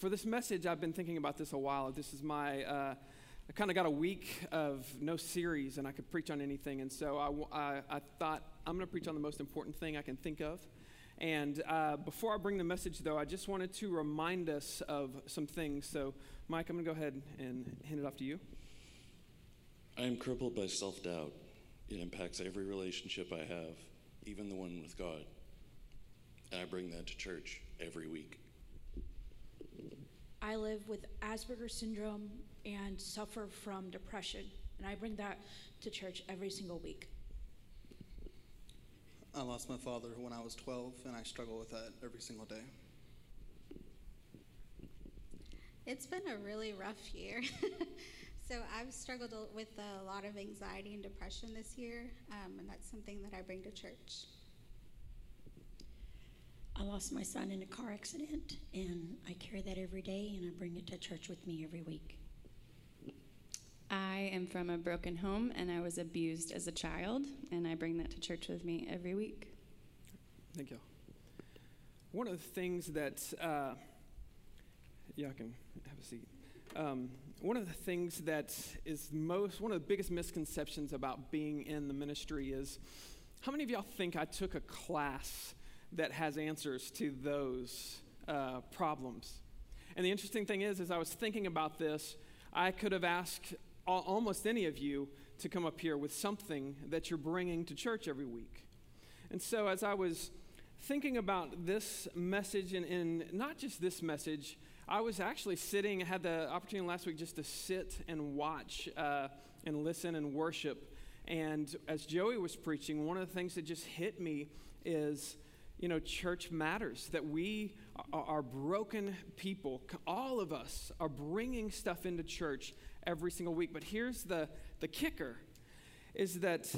for this message, I've been thinking about this a while. This is my, uh, I kind of got a week of no series and I could preach on anything. And so I, I, I thought I'm going to preach on the most important thing I can think of. And uh, before I bring the message, though, I just wanted to remind us of some things. So, Mike, I'm going to go ahead and hand it off to you. I am crippled by self doubt. It impacts every relationship I have, even the one with God. And I bring that to church every week. I live with Asperger's syndrome and suffer from depression, and I bring that to church every single week. I lost my father when I was 12, and I struggle with that every single day. It's been a really rough year. so I've struggled with a lot of anxiety and depression this year, um, and that's something that I bring to church. I lost my son in a car accident, and I carry that every day, and I bring it to church with me every week. I am from a broken home, and I was abused as a child, and I bring that to church with me every week. Thank you. One of the things that, uh, yeah, I can have a seat. Um, one of the things that is most, one of the biggest misconceptions about being in the ministry is how many of y'all think I took a class that has answers to those uh, problems. And the interesting thing is, as I was thinking about this, I could have asked almost any of you to come up here with something that you're bringing to church every week. And so, as I was thinking about this message, and, and not just this message, I was actually sitting, I had the opportunity last week just to sit and watch uh, and listen and worship. And as Joey was preaching, one of the things that just hit me is you know, church matters, that we are broken people. All of us are bringing stuff into church every single week. But here's the, the kicker is that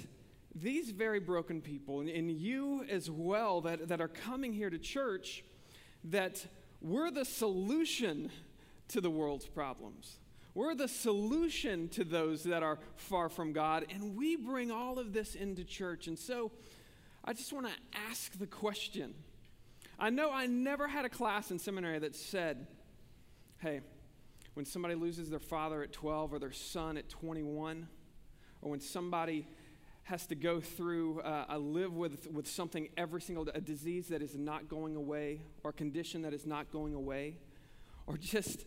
these very broken people, and you as well, that, that are coming here to church, that we're the solution to the world's problems. We're the solution to those that are far from God, and we bring all of this into church. And so, I just want to ask the question. I know I never had a class in seminary that said, hey, when somebody loses their father at 12 or their son at 21, or when somebody has to go through, uh, a live with, with something every single day, a disease that is not going away, or a condition that is not going away, or just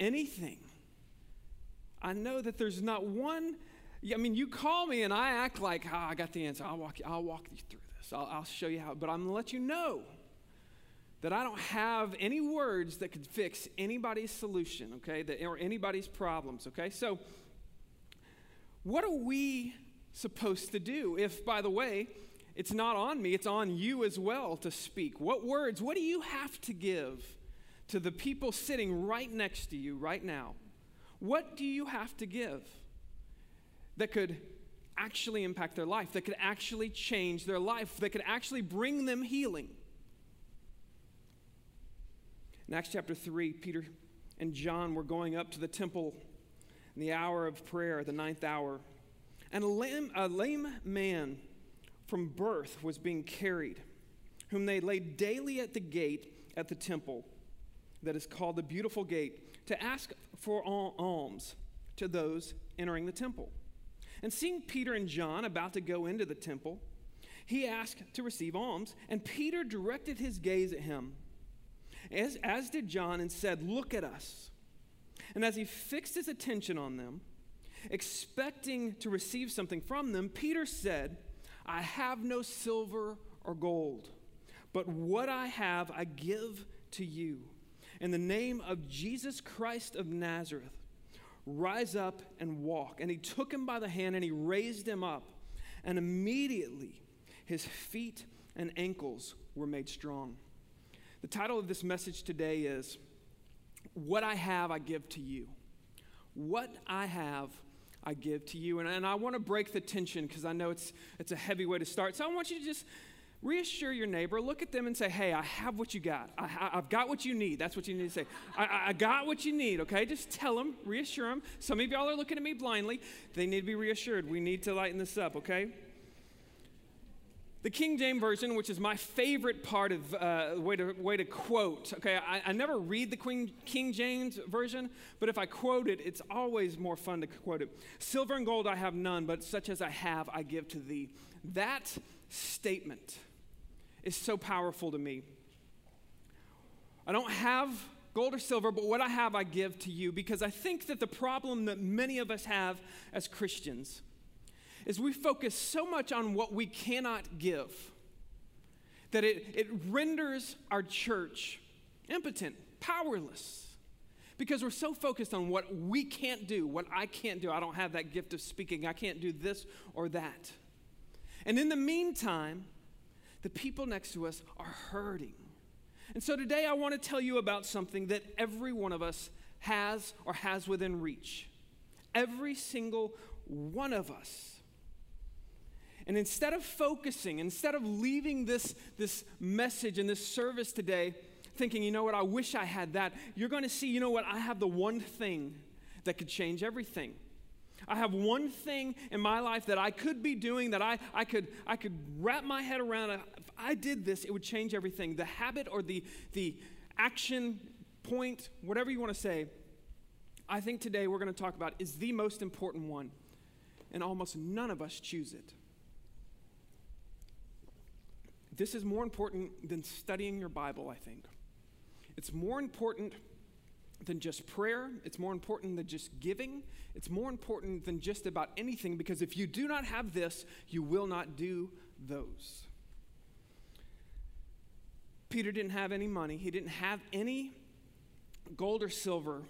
anything. I know that there's not one I mean, you call me and I act like, oh, I got the answer. I'll walk you, I'll walk you through this. I'll, I'll show you how. But I'm going to let you know that I don't have any words that could fix anybody's solution, okay, that, or anybody's problems, okay? So, what are we supposed to do if, by the way, it's not on me, it's on you as well to speak? What words, what do you have to give to the people sitting right next to you right now? What do you have to give? That could actually impact their life, that could actually change their life, that could actually bring them healing. In Acts chapter 3, Peter and John were going up to the temple in the hour of prayer, the ninth hour, and a lame, a lame man from birth was being carried, whom they laid daily at the gate at the temple that is called the Beautiful Gate, to ask for alms to those entering the temple. And seeing Peter and John about to go into the temple, he asked to receive alms, and Peter directed his gaze at him, as, as did John, and said, Look at us. And as he fixed his attention on them, expecting to receive something from them, Peter said, I have no silver or gold, but what I have I give to you. In the name of Jesus Christ of Nazareth, Rise up and walk. And he took him by the hand and he raised him up. And immediately his feet and ankles were made strong. The title of this message today is What I Have, I Give to You. What I have, I give to you. And, and I want to break the tension because I know it's, it's a heavy way to start. So I want you to just reassure your neighbor, look at them and say, Hey, I have what you got. I, have got what you need. That's what you need to say. I, I, got what you need, okay? Just tell them, reassure them. Some of y'all are looking at me blindly. They need to be reassured. We need to lighten this up, okay? The King James Version, which is my favorite part of uh, way, to, way to quote. Okay, I, I never read the Queen, King James Version, but if I quote it, it's always more fun to quote it. Silver and gold I have none, but such as I have I give to thee. That statement is so powerful to me. I don't have gold or silver, but what I have I give to you because I think that the problem that many of us have as Christians is we focus so much on what we cannot give that it, it renders our church impotent, powerless. Because we're so focused on what we can't do, what I can't do. I don't have that gift of speaking. I can't do this or that. And in the meantime, the people next to us are hurting. And so today I want to tell you about something that every one of us has or has within reach. Every single one of us. And instead of focusing, instead of leaving this, this message and this service today thinking, you know what, I wish I had that, you're going to see, you know what, I have the one thing that could change everything. I have one thing in my life that I could be doing that I, I, could, I could wrap my head around. If I did this, it would change everything. The habit or the, the action point, whatever you want to say, I think today we're going to talk about is the most important one. And almost none of us choose it. This is more important than studying your Bible, I think. It's more important than just prayer. It's more important than just giving. It's more important than just about anything because if you do not have this, you will not do those. Peter didn't have any money, he didn't have any gold or silver.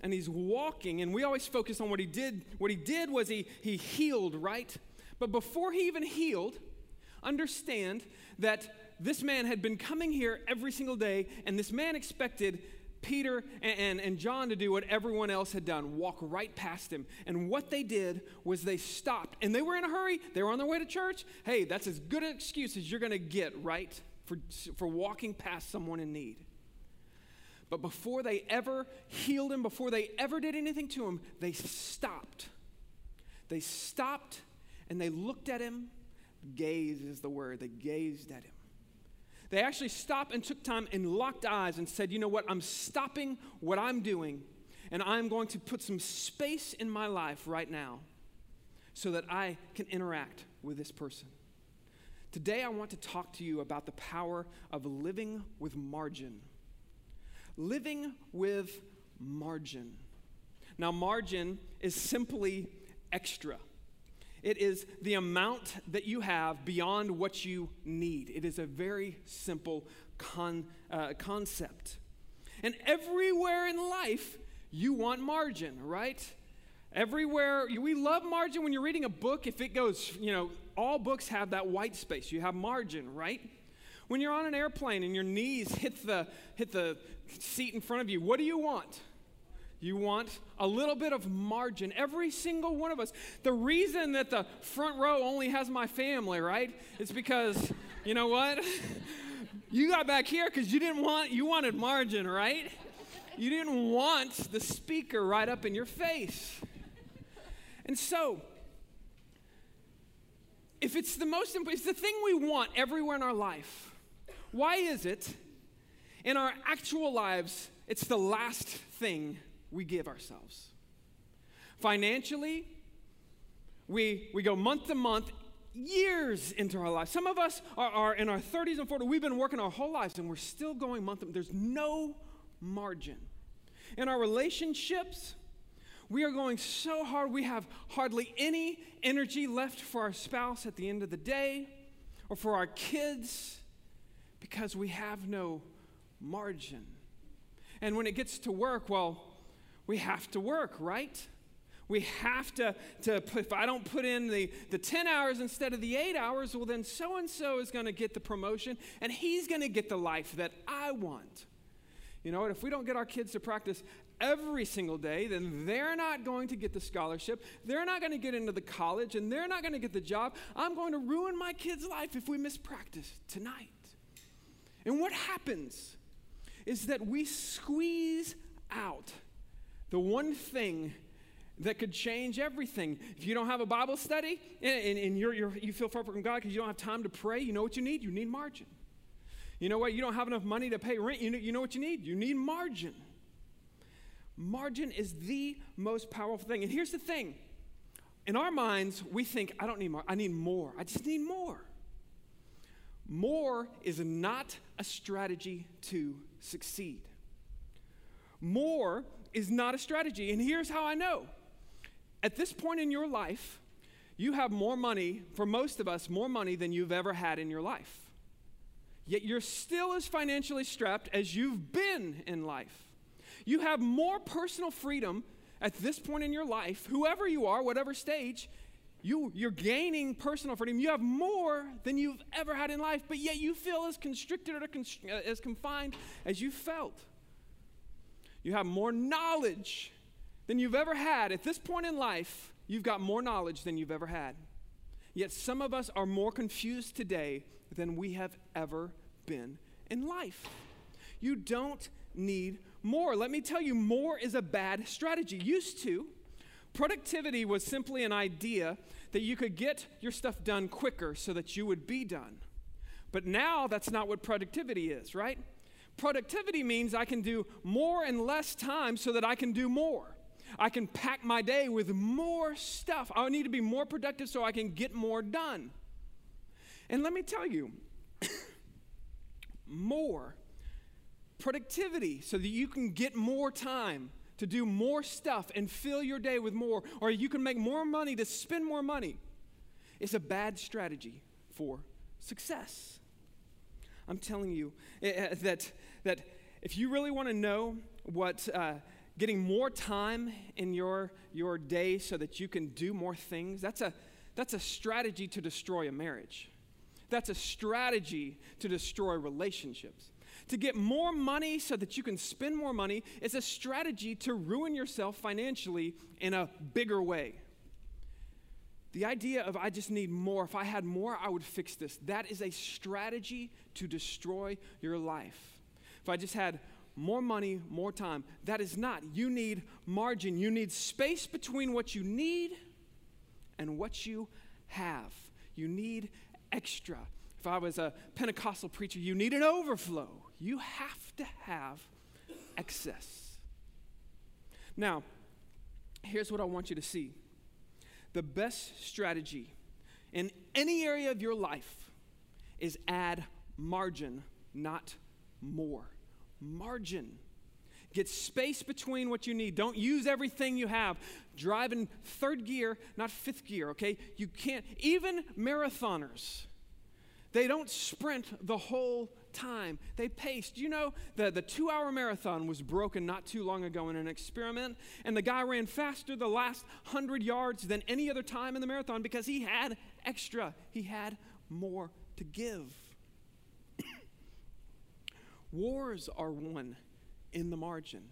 And he's walking, and we always focus on what he did. What he did was he, he healed, right? But before he even healed, understand that this man had been coming here every single day, and this man expected Peter and, and, and, John to do what everyone else had done walk right past him. And what they did was they stopped, and they were in a hurry. They were on their way to church. Hey, that's as good an excuse as you're going to get, right? For, for walking past someone in need. But before they ever healed him, before they ever did anything to him, they stopped. They stopped and they looked at him. Gaze is the word. They gazed at him. They actually stopped and took time and locked eyes and said, You know what? I'm stopping what I'm doing, and I'm going to put some space in my life right now so that I can interact with this person. Today, I want to talk to you about the power of living with margin. Living with margin. Now, margin is simply extra. It is the amount that you have beyond what you need. It is a very simple con, uh, concept. And everywhere in life, you want margin, right? Everywhere, we love margin when you're reading a book. If it goes, you know, all books have that white space. You have margin, right? When you're on an airplane and your knees hit the, hit the seat in front of you, what do you want? You want a little bit of margin. Every single one of us. The reason that the front row only has my family, right? It's because, you know what? you got back here because you didn't want, you wanted margin, right? You didn't want the speaker right up in your face. And so, if it's the most important, it's the thing we want everywhere in our life, why is it in our actual lives it's the last thing we give ourselves. Financially, we, we go month to month, years into our lives. Some of us are, are in our 30s and 40s. We've been working our whole lives and we're still going month to month. There's no margin. In our relationships, we are going so hard, we have hardly any energy left for our spouse at the end of the day or for our kids because we have no margin. And when it gets to work, well, we have to work, right? We have to, to put, if I don't put in the, the 10 hours instead of the eight hours, well, then so and so is going to get the promotion and he's going to get the life that I want. You know what? If we don't get our kids to practice every single day, then they're not going to get the scholarship. They're not going to get into the college and they're not going to get the job. I'm going to ruin my kid's life if we miss practice tonight. And what happens is that we squeeze out the one thing that could change everything. If you don't have a Bible study and, and, and you're, you're, you feel far from God because you don't have time to pray, you know what you need? You need margin. You know what? You don't have enough money to pay rent. You know, you know what you need? You need margin. Margin is the most powerful thing. And here's the thing in our minds, we think, I don't need more, I need more. I just need more. More is not a strategy to succeed. More is not a strategy. And here's how I know at this point in your life, you have more money, for most of us, more money than you've ever had in your life. Yet you're still as financially strapped as you've been in life. You have more personal freedom at this point in your life, whoever you are, whatever stage, you, you're gaining personal freedom. You have more than you've ever had in life, but yet you feel as constricted or uh, as confined as you felt. You have more knowledge than you've ever had. At this point in life, you've got more knowledge than you've ever had. Yet some of us are more confused today than we have ever been in life. You don't need more. Let me tell you, more is a bad strategy. Used to, productivity was simply an idea that you could get your stuff done quicker so that you would be done. But now that's not what productivity is, right? Productivity means I can do more in less time so that I can do more. I can pack my day with more stuff. I need to be more productive so I can get more done. And let me tell you, more productivity so that you can get more time to do more stuff and fill your day with more, or you can make more money to spend more money. It's a bad strategy for success. I'm telling you eh, eh, that, that if you really want to know what uh, getting more time in your, your day so that you can do more things, that's a, that's a strategy to destroy a marriage. That's a strategy to destroy relationships. To get more money so that you can spend more money is a strategy to ruin yourself financially in a bigger way. The idea of I just need more, if I had more, I would fix this, that is a strategy to destroy your life. If I just had more money, more time, that is not. You need margin, you need space between what you need and what you have. You need extra. If I was a Pentecostal preacher, you need an overflow. You have to have excess. Now, here's what I want you to see the best strategy in any area of your life is add margin, not more. Margin. Get space between what you need. Don't use everything you have. Drive in third gear, not fifth gear, okay? You can't, even marathoners, they don't sprint the whole time. They paced. You know, the, the two hour marathon was broken not too long ago in an experiment, and the guy ran faster the last 100 yards than any other time in the marathon because he had extra, he had more to give. Wars are won in the margin.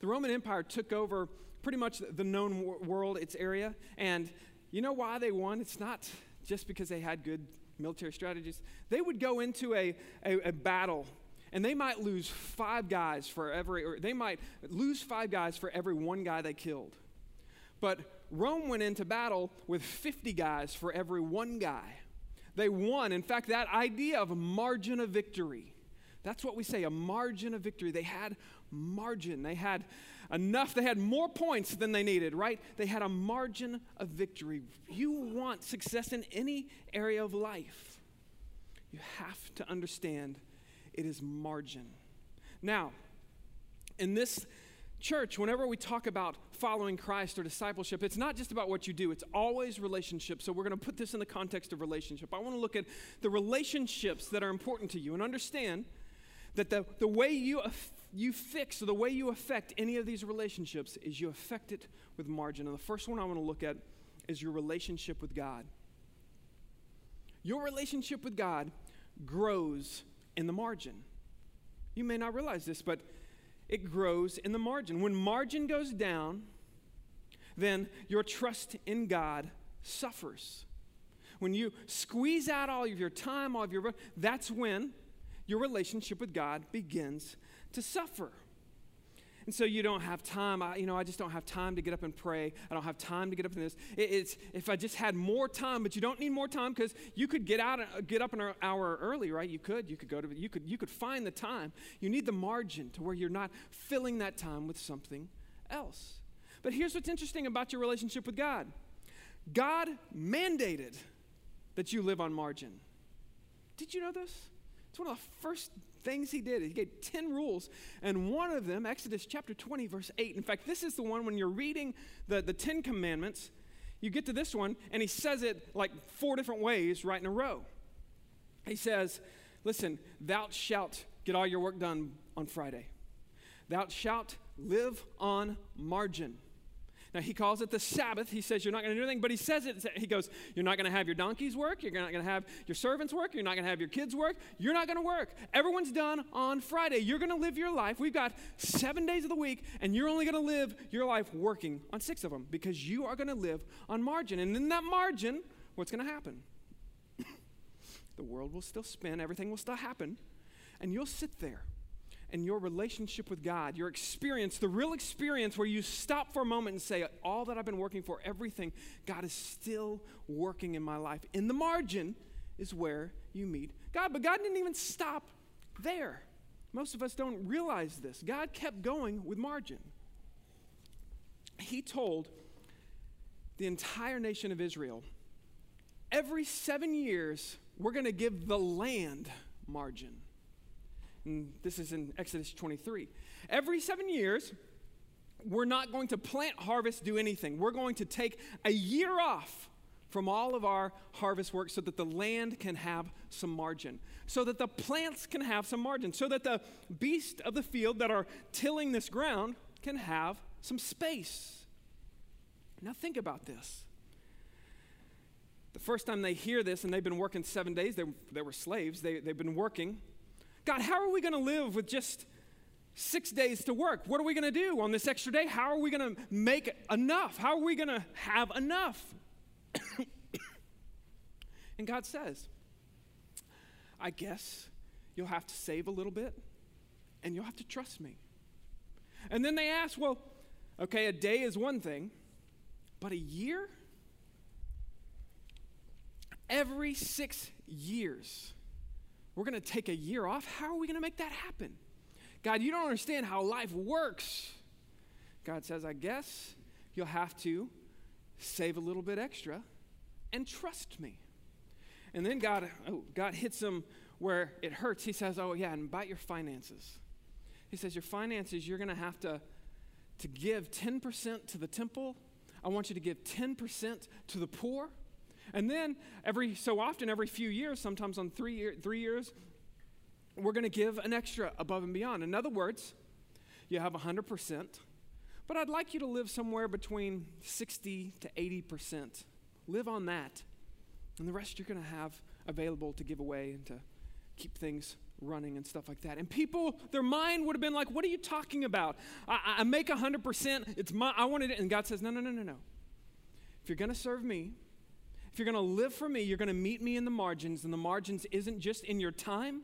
The Roman Empire took over pretty much the known world, its area, and you know why they won? It's not just because they had good military strategies, they would go into a, a, a battle and they might lose five guys for every, or they might lose five guys for every one guy they killed. But Rome went into battle with 50 guys for every one guy. They won. In fact, that idea of a margin of victory, that's what we say a margin of victory. They had margin. They had enough, they had more points than they needed, right? They had a margin of victory. You want success in any area of life, you have to understand it is margin. Now, in this church, whenever we talk about following Christ or discipleship, it's not just about what you do, it's always relationship. So we're going to put this in the context of relationship. I want to look at the relationships that are important to you and understand that the, the way you you fix, or the way you affect any of these relationships is you affect it with margin. And the first one I want to look at is your relationship with God. Your relationship with God grows in the margin. You may not realize this, but it grows in the margin. When margin goes down, then your trust in God suffers. When you squeeze out all of your time, all of your, that's when your relationship with God begins to suffer. And so you don't have time. I, you know, I just don't have time to get up and pray. I don't have time to get up in this. It, it's if I just had more time, but you don't need more time because you could get out, get up an hour early, right? You could. You could go to. You could. You could find the time. You need the margin to where you're not filling that time with something else. But here's what's interesting about your relationship with God. God mandated that you live on margin. Did you know this? It's one of the first things he did. He gave 10 rules, and one of them, Exodus chapter 20, verse 8. In fact, this is the one when you're reading the, the 10 commandments, you get to this one, and he says it like four different ways right in a row. He says, Listen, thou shalt get all your work done on Friday. Thou shalt live on margin. Now, he calls it the Sabbath. He says you're not going to do anything, but he says it. He goes, You're not going to have your donkeys work. You're not going to have your servants work. You're not going to have your kids work. You're not going to work. Everyone's done on Friday. You're going to live your life. We've got seven days of the week, and you're only going to live your life working on six of them because you are going to live on margin. And in that margin, what's going to happen? the world will still spin, everything will still happen, and you'll sit there and your relationship with God, your experience, the real experience where you stop for a moment and say, All that I've been working for, everything, God is still working in my life. In the margin is where you meet God. But God didn't even stop there. Most of us don't realize this. God kept going with margin. He told the entire nation of Israel every seven years, we're going to give the land margin. And this is in Exodus 23. Every seven years, we're not going to plant, harvest, do anything. We're going to take a year off from all of our harvest work so that the land can have some margin, so that the plants can have some margin, so that the beasts of the field that are tilling this ground can have some space. Now, think about this. The first time they hear this, and they've been working seven days, they, they were slaves, they, they've been working God, how are we going to live with just six days to work? What are we going to do on this extra day? How are we going to make enough? How are we going to have enough? and God says, I guess you'll have to save a little bit and you'll have to trust me. And then they ask, well, okay, a day is one thing, but a year? Every six years, we're going to take a year off. How are we going to make that happen? God, you don't understand how life works. God says, I guess you'll have to save a little bit extra and trust me. And then God, oh, God hits him where it hurts. He says, Oh, yeah, and about your finances. He says, Your finances, you're going to have to, to give 10% to the temple. I want you to give 10% to the poor. And then every so often, every few years, sometimes on three, year, three years, we're going to give an extra above and beyond. In other words, you have 100%, but I'd like you to live somewhere between 60 to 80%. Live on that. And the rest you're going to have available to give away and to keep things running and stuff like that. And people, their mind would have been like, What are you talking about? I, I make 100%. It's my, I wanted it. And God says, No, no, no, no, no. If you're going to serve me, you're going to live for me, you're going to meet me in the margins. And the margins isn't just in your time,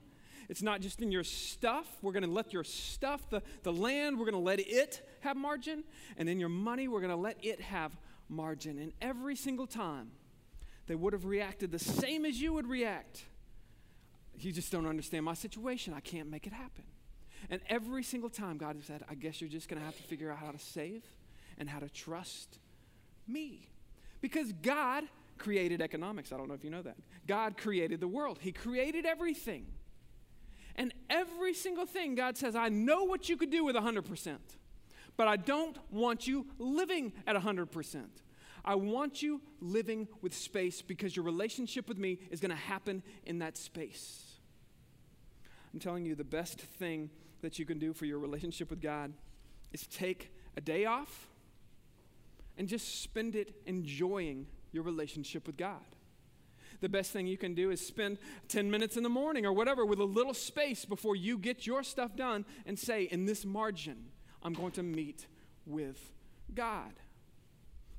it's not just in your stuff. We're going to let your stuff, the, the land, we're going to let it have margin. And in your money, we're going to let it have margin. And every single time, they would have reacted the same as you would react. You just don't understand my situation. I can't make it happen. And every single time, God has said, I guess you're just going to have to figure out how to save and how to trust me. Because God created economics. I don't know if you know that. God created the world, He created everything. And every single thing, God says, I know what you could do with 100%, but I don't want you living at 100%. I want you living with space because your relationship with me is going to happen in that space. I'm telling you, the best thing that you can do for your relationship with God is take a day off and just spend it enjoying your relationship with God. The best thing you can do is spend 10 minutes in the morning or whatever with a little space before you get your stuff done and say, in this margin, I'm going to meet with God.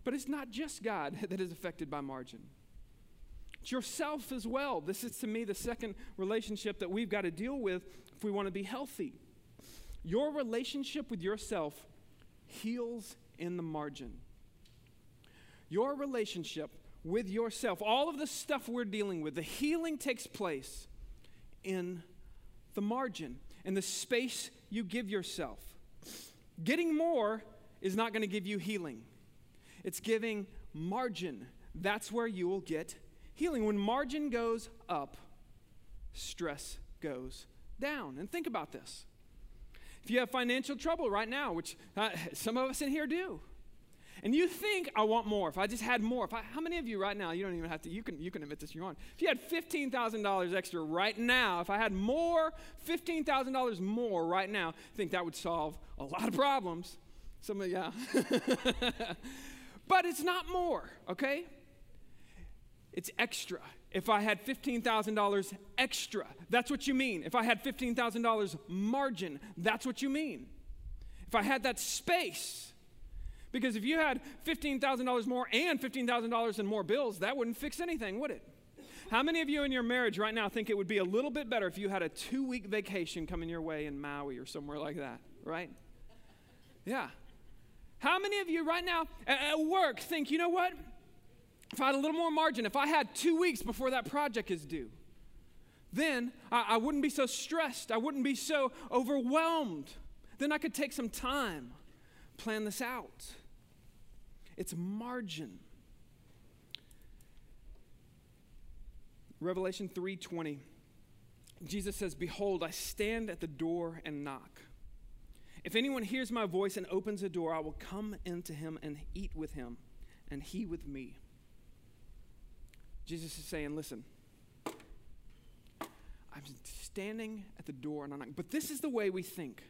But it's not just God that is affected by margin. It's yourself as well. This is to me the second relationship that we've got to deal with if we want to be healthy. your relationship with yourself heals in the margin. Your relationship with yourself, all of the stuff we're dealing with, the healing takes place in the margin, in the space you give yourself. Getting more is not going to give you healing, it's giving margin. That's where you will get healing. When margin goes up, stress goes down. And think about this. If you have financial trouble right now, which uh, some of us in here do, and you think I want more. If I just had more, if I, how many of you right now? You don't even have to. You can you can admit this. you want. If you had fifteen thousand dollars extra right now, if I had more, fifteen thousand dollars more right now, I think that would solve a lot of problems. Some of yeah, but it's not more. Okay, it's extra. If I had $15,000 extra, that's what you mean. If I had $15,000 margin, that's what you mean. If I had that space, because if you had $15,000 more and $15,000 in more bills, that wouldn't fix anything, would it? How many of you in your marriage right now think it would be a little bit better if you had a two week vacation coming your way in Maui or somewhere like that, right? Yeah. How many of you right now at work think, you know what? If I had a little more margin, if I had two weeks before that project is due, then I, I wouldn't be so stressed. I wouldn't be so overwhelmed. Then I could take some time, plan this out. It's margin. Revelation 3:20. Jesus says, "Behold, I stand at the door and knock. If anyone hears my voice and opens the door, I will come into him and eat with him, and he with me." Jesus is saying, "Listen, I'm standing at the door and I'm knocking. But this is the way we think.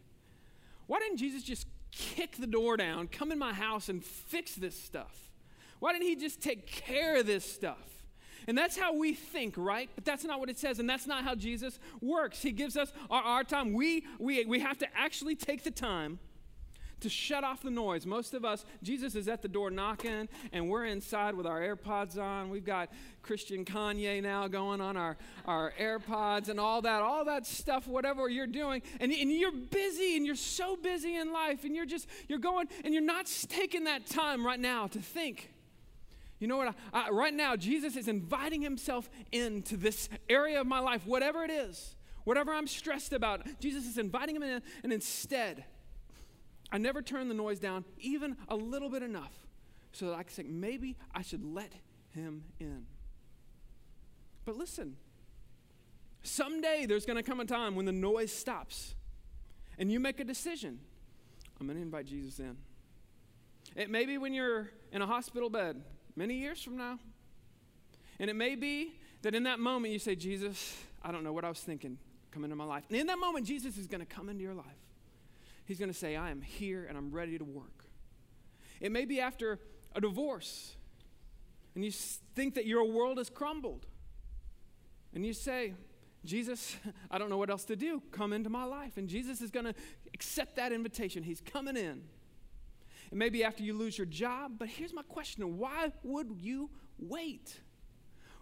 Why didn't Jesus just kick the door down, come in my house, and fix this stuff? Why didn't he just take care of this stuff? And that's how we think, right? But that's not what it says, and that's not how Jesus works. He gives us our, our time. We, we, we have to actually take the time to shut off the noise. Most of us, Jesus is at the door knocking, and we're inside with our AirPods on. We've got Christian Kanye now going on our, our AirPods and all that, all that stuff, whatever you're doing. And, and you're busy, and you're so busy in life, and you're just, you're going, and you're not taking that time right now to think. You know what? I, I, right now, Jesus is inviting himself into this area of my life, whatever it is, whatever I'm stressed about. Jesus is inviting him in, and instead, I never turn the noise down even a little bit enough so that I can say, maybe I should let him in. But listen, someday there's going to come a time when the noise stops and you make a decision. I'm going to invite Jesus in. It may be when you're in a hospital bed many years from now. And it may be that in that moment you say, Jesus, I don't know what I was thinking. Come into my life. And in that moment, Jesus is going to come into your life. He's going to say, I am here and I'm ready to work. It may be after a divorce and you think that your world has crumbled. And you say, Jesus, I don't know what else to do. Come into my life. And Jesus is going to accept that invitation. He's coming in. It may be after you lose your job, but here's my question why would you wait?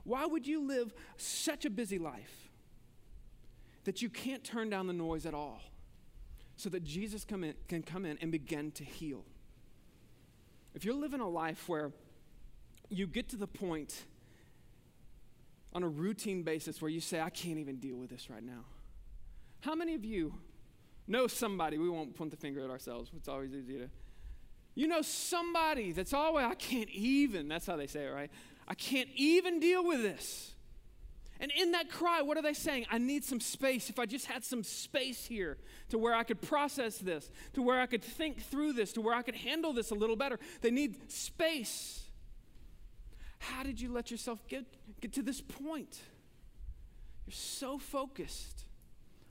Why would you live such a busy life that you can't turn down the noise at all? So that Jesus come in, can come in and begin to heal. If you're living a life where you get to the point on a routine basis where you say, I can't even deal with this right now. How many of you know somebody? We won't point the finger at ourselves, it's always easy to. You know somebody that's always, I can't even, that's how they say it, right? I can't even deal with this. And in that cry, what are they saying? I need some space. If I just had some space here to where I could process this, to where I could think through this, to where I could handle this a little better. They need space. How did you let yourself get, get to this point? You're so focused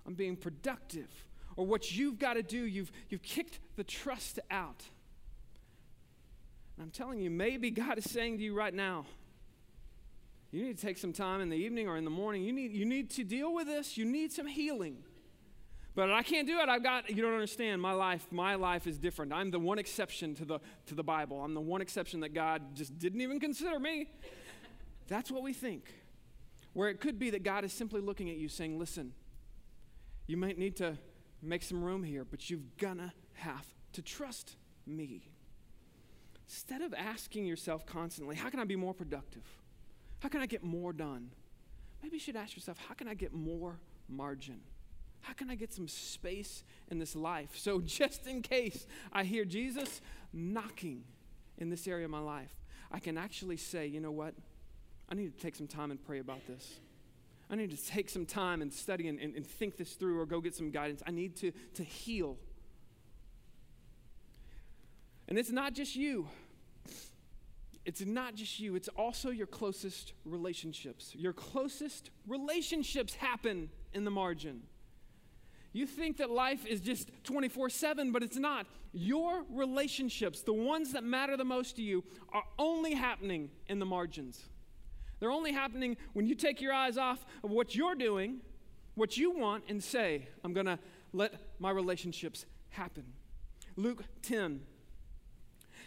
on being productive or what you've got to do. You've, you've kicked the trust out. And I'm telling you, maybe God is saying to you right now, you need to take some time in the evening or in the morning. You need, you need to deal with this. You need some healing. But I can't do it. I've got, you don't understand. My life, my life is different. I'm the one exception to the, to the Bible. I'm the one exception that God just didn't even consider me. That's what we think. Where it could be that God is simply looking at you saying, listen, you might need to make some room here, but you've gonna have to trust me. Instead of asking yourself constantly, how can I be more productive? How can I get more done? Maybe you should ask yourself, how can I get more margin? How can I get some space in this life? So, just in case I hear Jesus knocking in this area of my life, I can actually say, you know what? I need to take some time and pray about this. I need to take some time and study and, and, and think this through or go get some guidance. I need to, to heal. And it's not just you. It's not just you, it's also your closest relationships. Your closest relationships happen in the margin. You think that life is just 24 7, but it's not. Your relationships, the ones that matter the most to you, are only happening in the margins. They're only happening when you take your eyes off of what you're doing, what you want, and say, I'm going to let my relationships happen. Luke 10.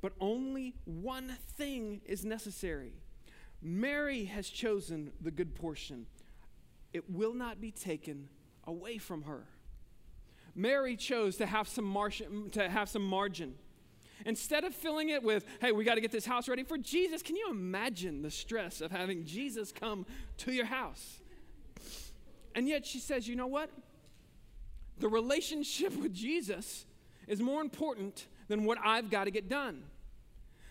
but only one thing is necessary. Mary has chosen the good portion, it will not be taken away from her. Mary chose to have some, margin, to have some margin. Instead of filling it with, hey, we got to get this house ready for Jesus, can you imagine the stress of having Jesus come to your house? And yet she says, you know what? The relationship with Jesus is more important than what I've got to get done.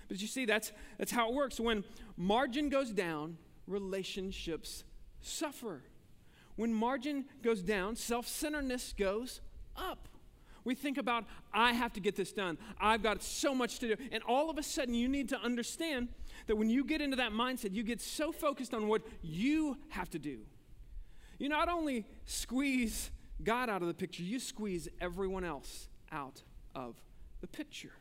But you see, that's, that's how it works. When margin goes down, relationships suffer. When margin goes down, self centeredness goes up. We think about, I have to get this done. I've got so much to do. And all of a sudden, you need to understand that when you get into that mindset, you get so focused on what you have to do. You not only squeeze God out of the picture, you squeeze everyone else out of the picture.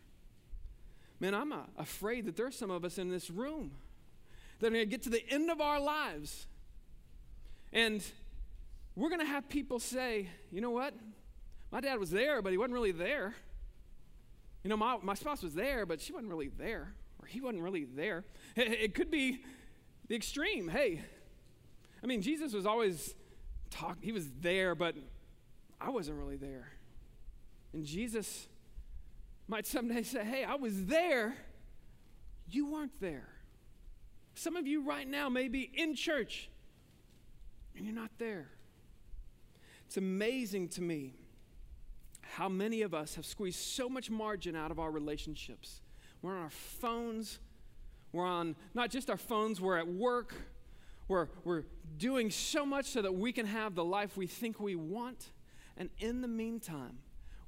Man, I'm uh, afraid that there's some of us in this room that are going to get to the end of our lives. And we're going to have people say, you know what? My dad was there, but he wasn't really there. You know, my, my spouse was there, but she wasn't really there, or he wasn't really there. It, it could be the extreme. Hey, I mean, Jesus was always talk. He was there, but I wasn't really there. And Jesus might someday say, Hey, I was there. You weren't there. Some of you right now may be in church and you're not there. It's amazing to me how many of us have squeezed so much margin out of our relationships. We're on our phones, we're on not just our phones, we're at work, we're, we're doing so much so that we can have the life we think we want. And in the meantime,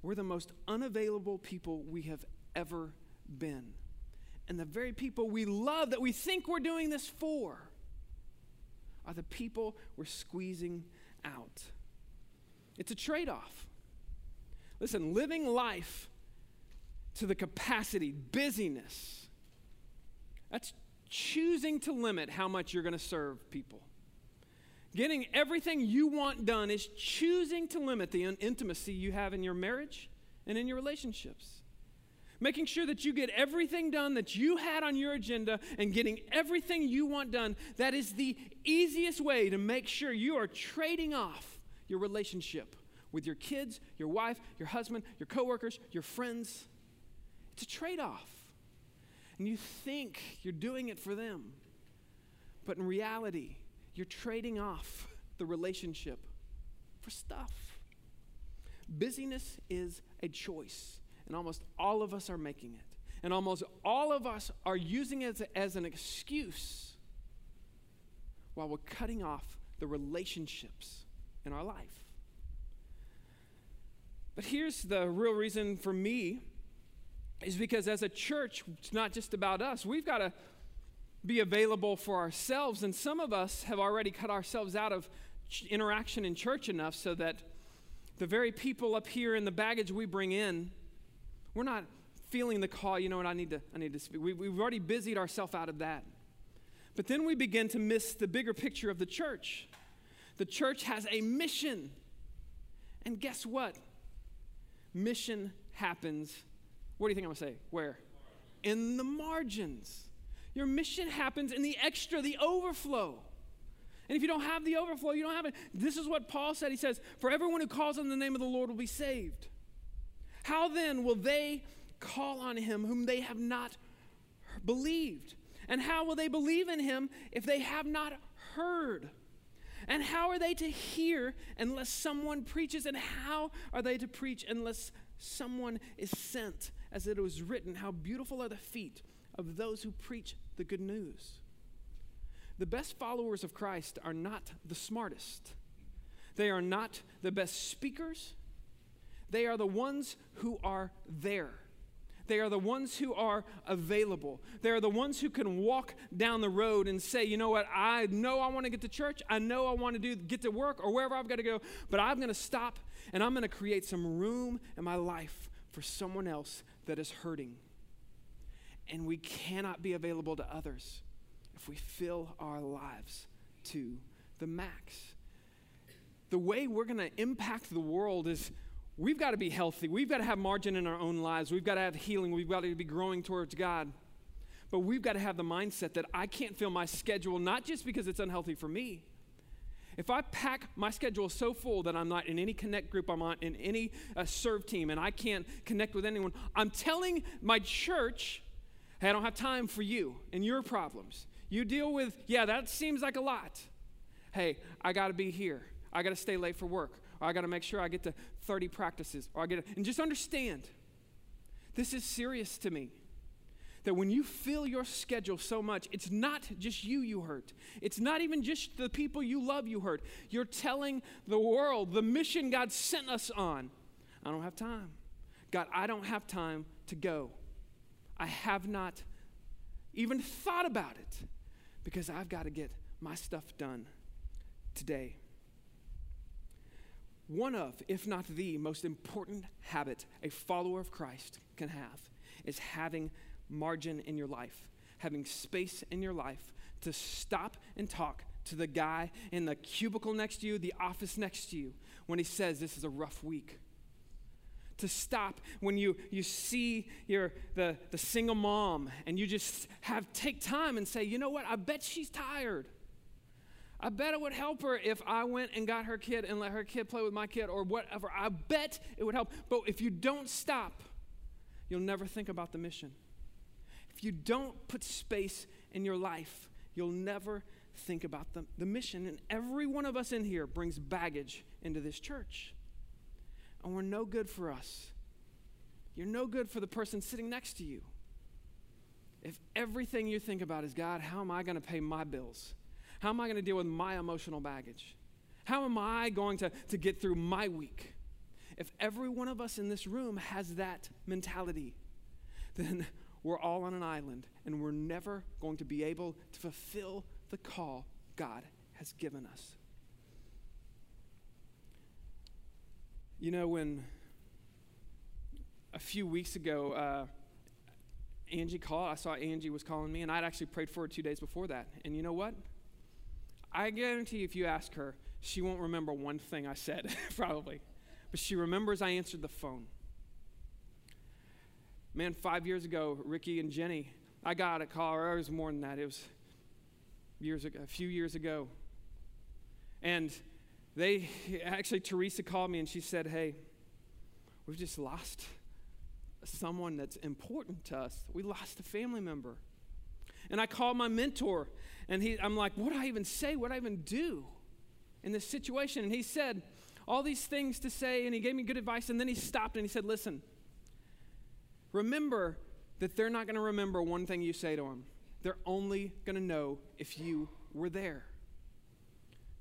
we're the most unavailable people we have ever been. And the very people we love that we think we're doing this for are the people we're squeezing out. It's a trade off. Listen, living life to the capacity, busyness, that's choosing to limit how much you're going to serve people. Getting everything you want done is choosing to limit the intimacy you have in your marriage and in your relationships. Making sure that you get everything done that you had on your agenda and getting everything you want done. That is the easiest way to make sure you are trading off your relationship with your kids, your wife, your husband, your coworkers, your friends. It's a trade off. And you think you're doing it for them. But in reality, you're trading off the relationship for stuff. Busyness is a choice, and almost all of us are making it. And almost all of us are using it as, as an excuse while we're cutting off the relationships in our life. But here's the real reason for me is because as a church, it's not just about us. We've got to be available for ourselves. And some of us have already cut ourselves out of interaction in church enough so that The very people up here in the baggage we bring in, we're not feeling the call, you know what, I need to, I need to speak. We, we've already busied ourselves out of that. But then we begin to miss the bigger picture of the church. The church has a mission. And guess what? Mission happens. What do you think I'm going to say? Where? In the margins. Your mission happens in the extra, the overflow. And if you don't have the overflow, you don't have it. This is what Paul said. He says, For everyone who calls on the name of the Lord will be saved. How then will they call on him whom they have not believed? And how will they believe in him if they have not heard? And how are they to hear unless someone preaches? And how are they to preach unless someone is sent? As it was written, How beautiful are the feet of those who preach the good news. The best followers of Christ are not the smartest, they are not the best speakers, they are the ones who are there. They are the ones who are available. They are the ones who can walk down the road and say, you know what, I know I want to get to church. I know I want to do get to work or wherever I've got to go, but I'm going to stop and I'm going to create some room in my life for someone else that is hurting. And we cannot be available to others if we fill our lives to the max. The way we're going to impact the world is we've got to be healthy. We've got to have margin in our own lives. We've got to have healing. We've got to be growing towards God. But we've got to have the mindset that I can't fill my schedule, not just because it's unhealthy for me. If I pack my schedule so full that I'm not in any connect group, I'm not in any uh, serve team, and I can't connect with anyone, I'm telling my church, hey, I don't have time for you and your problems. You deal with, yeah, that seems like a lot. Hey, I got to be here. I got to stay late for work. Or I got to make sure I get to 30 practices. Or I get to, and just understand, this is serious to me. That when you fill your schedule so much, it's not just you you hurt. It's not even just the people you love you hurt. You're telling the world the mission God sent us on. I don't have time. God, I don't have time to go. I have not even thought about it because I've got to get my stuff done today. One of, if not the most important habit a follower of Christ can have is having margin in your life, having space in your life to stop and talk to the guy in the cubicle next to you, the office next to you, when he says, This is a rough week to stop when you, you see your, the, the single mom and you just have take time and say, you know what, I bet she's tired. I bet it would help her if I went and got her kid and let her kid play with my kid or whatever. I bet it would help. But if you don't stop, you'll never think about the mission. If you don't put space in your life, you'll never think about the, the mission. And every one of us in here brings baggage into this church and we're no good for us. You're no good for the person sitting next to you. If everything you think about is, God, how am I going to pay my bills? How am I going to deal with my emotional baggage? How am I going to, to get through my week? If every one of us in this room has that mentality, then we're all on an island and we're never going to be able to fulfill the call God has given us. You know, when a few weeks ago, uh, Angie called, I saw Angie was calling me, and I'd actually prayed for her two days before that. And you know what? I guarantee if you ask her, she won't remember one thing I said, probably. But she remembers I answered the phone. Man, five years ago, Ricky and Jenny, I got a call, or it was more than that. It was years ago, a few years ago. And they actually, Teresa called me and she said, Hey, we've just lost someone that's important to us. We lost a family member. And I called my mentor and he, I'm like, What do I even say? What do I even do in this situation? And he said all these things to say and he gave me good advice. And then he stopped and he said, Listen, remember that they're not going to remember one thing you say to them. They're only going to know if you were there.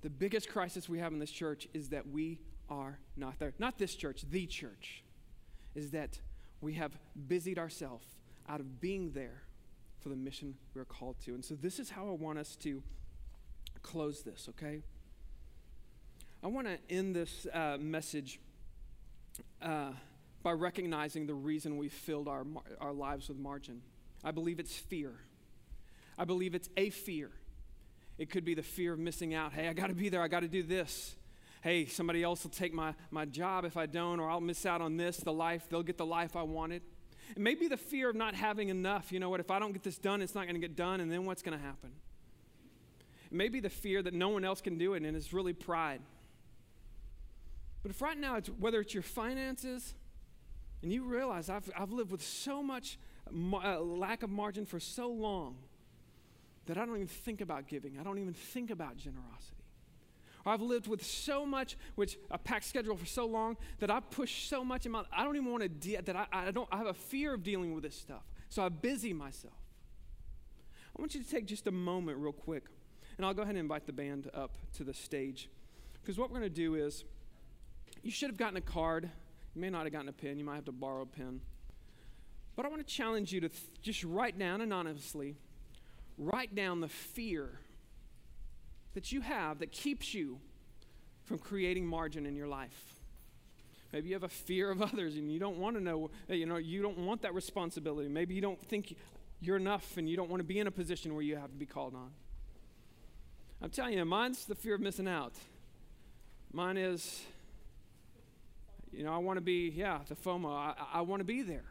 The biggest crisis we have in this church is that we are not there. Not this church, the church. Is that we have busied ourselves out of being there for the mission we're called to. And so this is how I want us to close this, okay? I want to end this uh, message uh, by recognizing the reason we filled our, mar- our lives with margin. I believe it's fear. I believe it's a fear. It could be the fear of missing out. Hey, I got to be there. I got to do this. Hey, somebody else will take my, my job if I don't, or I'll miss out on this, the life. They'll get the life I wanted. It may be the fear of not having enough. You know what? If I don't get this done, it's not going to get done, and then what's going to happen? It may be the fear that no one else can do it, and it's really pride. But if right now, it's, whether it's your finances, and you realize I've, I've lived with so much uh, lack of margin for so long that I don't even think about giving, I don't even think about generosity. Or I've lived with so much, which a packed schedule for so long that I push so much in my, I don't even want to, de- that I, I don't, I have a fear of dealing with this stuff. So I busy myself. I want you to take just a moment real quick, and I'll go ahead and invite the band up to the stage. Because what we're going to do is, you should have gotten a card. You may not have gotten a pen. You might have to borrow a pen. But I want to challenge you to th- just write down anonymously, write down the fear that you have that keeps you from creating margin in your life. Maybe you have a fear of others and you don't want to know, you know, you don't want that responsibility. Maybe you don't think you're enough and you don't want to be in a position where you have to be called on. I'm telling you, mine's the fear of missing out. Mine is, you know, I want to be, yeah, the FOMO. I, I want to be there.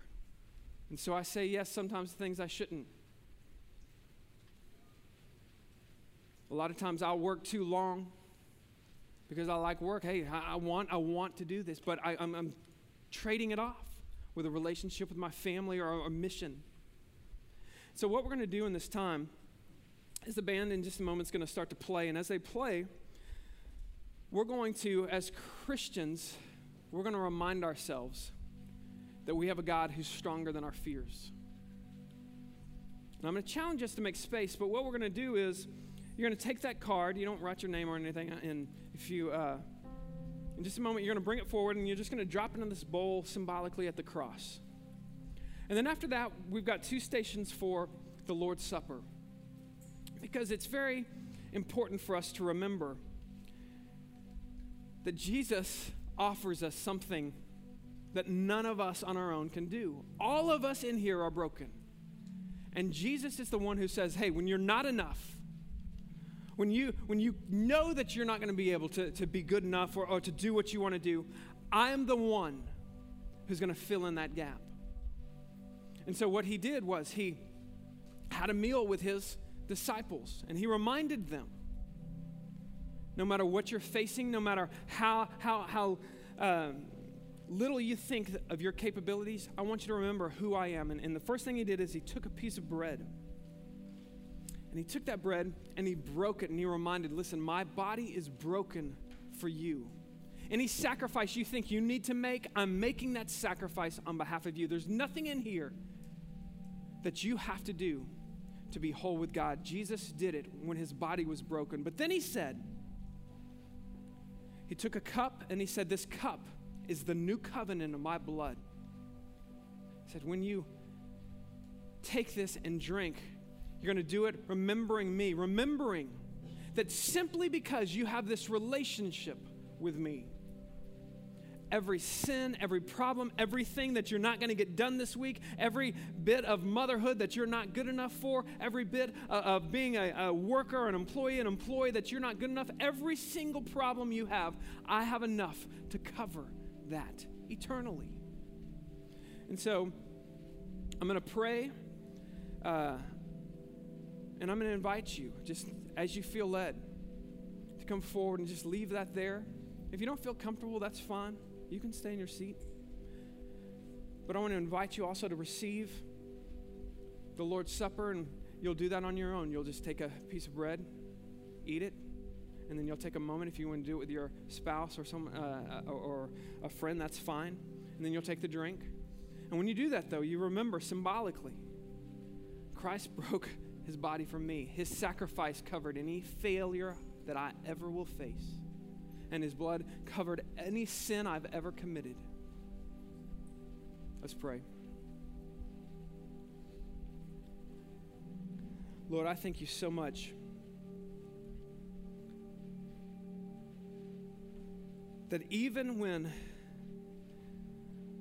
And so I say yes sometimes to things I shouldn't. A lot of times I'll work too long because I like work. Hey, I, want, I want to do this, but I, am I'm, I'm trading it off with a relationship with my family or a mission. So what we're going to do in this time is the band in just a moment is going to start to play, and as they play, we're going to, as Christians, we're going to remind ourselves that we have a God who's stronger than our fears. And I'm going to challenge us to make space, but what we're going to do is you're going to take that card. You don't write your name or anything. And if you, uh, in just a moment, you're going to bring it forward and you're just going to drop it in this bowl symbolically at the cross. And then after that, we've got two stations for the Lord's Supper. Because it's very important for us to remember that Jesus offers us something that none of us on our own can do. All of us in here are broken. And Jesus is the one who says, hey, when you're not enough, when you, when you know that you're not going to be able to, to be good enough or, or to do what you want to do, I am the one who's going to fill in that gap. And so what he did was he had a meal with his disciples and he reminded them no matter what you're facing, no matter how, how, how um, little you think of your capabilities, I want you to remember who I am. And, and the first thing he did is he took a piece of bread and he took that bread and he broke it and he reminded, listen, my body is broken for you. Any sacrifice you think you need to make, I'm making that sacrifice on behalf of you. There's nothing in here that you have to do to be whole with God. Jesus did it when his body was broken. But then he said, he took a cup and he said, This cup is the new covenant of my blood. He said, When you take this and drink, you're going to do it remembering me, remembering that simply because you have this relationship with me, every sin, every problem, everything that you're not going to get done this week, every bit of motherhood that you're not good enough for, every bit of being a, a, worker, an employee, an employee that you're not good enough, every single problem you have, I have enough to cover that eternally. And so I'm going to pray. Uh, and I'm going to invite you, just as you feel led, to come forward and just leave that there. If you don't feel comfortable, that's fine. You can stay in your seat. But I want to invite you also to receive the Lord's Supper, and you'll do that on your own. You'll just take a piece of bread, eat it, and then you'll take a moment if you want to do it with your spouse or some uh, or, or a friend. That's fine. And then you'll take the drink. And when you do that, though, you remember symbolically, Christ broke his body for me. His sacrifice covered any failure that I ever will face, and his blood covered any sin I've ever committed. Let's pray. Lord, I thank you so much that even when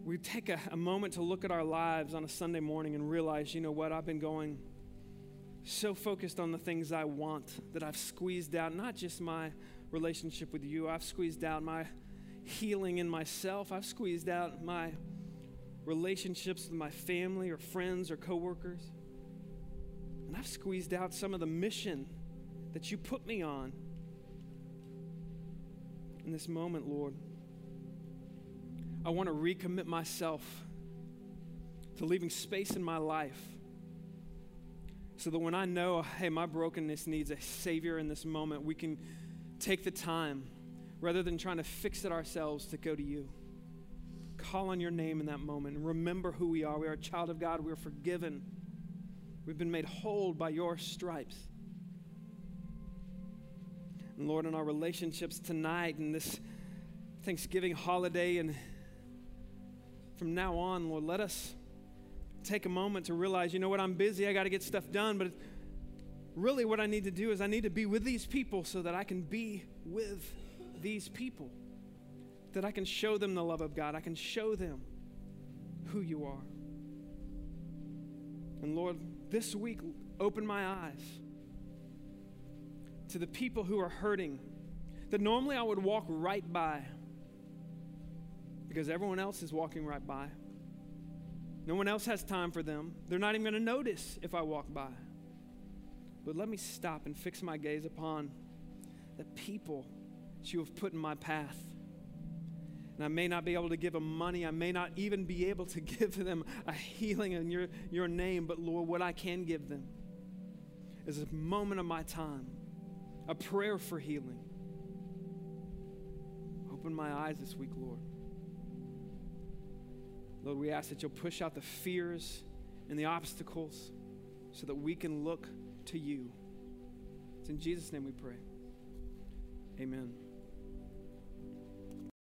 we take a, a moment to look at our lives on a Sunday morning and realize, you know what, I've been going so focused on the things I want that I've squeezed out not just my relationship with you, I've squeezed out my healing in myself, I've squeezed out my relationships with my family or friends or coworkers. And I've squeezed out some of the mission that you put me on in this moment, Lord. I want to recommit myself to leaving space in my life so that when I know, hey, my brokenness needs a Savior in this moment, we can take the time rather than trying to fix it ourselves to go to you. Call on your name in that moment remember who we are. We are a child of God, we are forgiven, we've been made whole by your stripes. And Lord, in our relationships tonight and this Thanksgiving holiday and from now on, Lord, let us take a moment to realize, you know what, I'm busy, I got to get stuff done, but really what I need to do is I need to be with these people so that I can be with these people. That I can show them the love of God, I can show them who you are. And Lord, this week, open my eyes to the people who are hurting that normally I would walk right by because everyone else is walking right by. No one else has time for them. They're not even going to notice if I walk by. But let me stop and fix my gaze upon the people that you have put in my path. And I may not be able to give them money. I may not even be able to give them a healing in your, your name. But Lord, what I can give them is a moment of my time, a prayer for healing. Open my eyes this week, Lord. Lord, we ask that you'll push out the fears and the obstacles so that we can look to you. It's in Jesus' name we pray. Amen.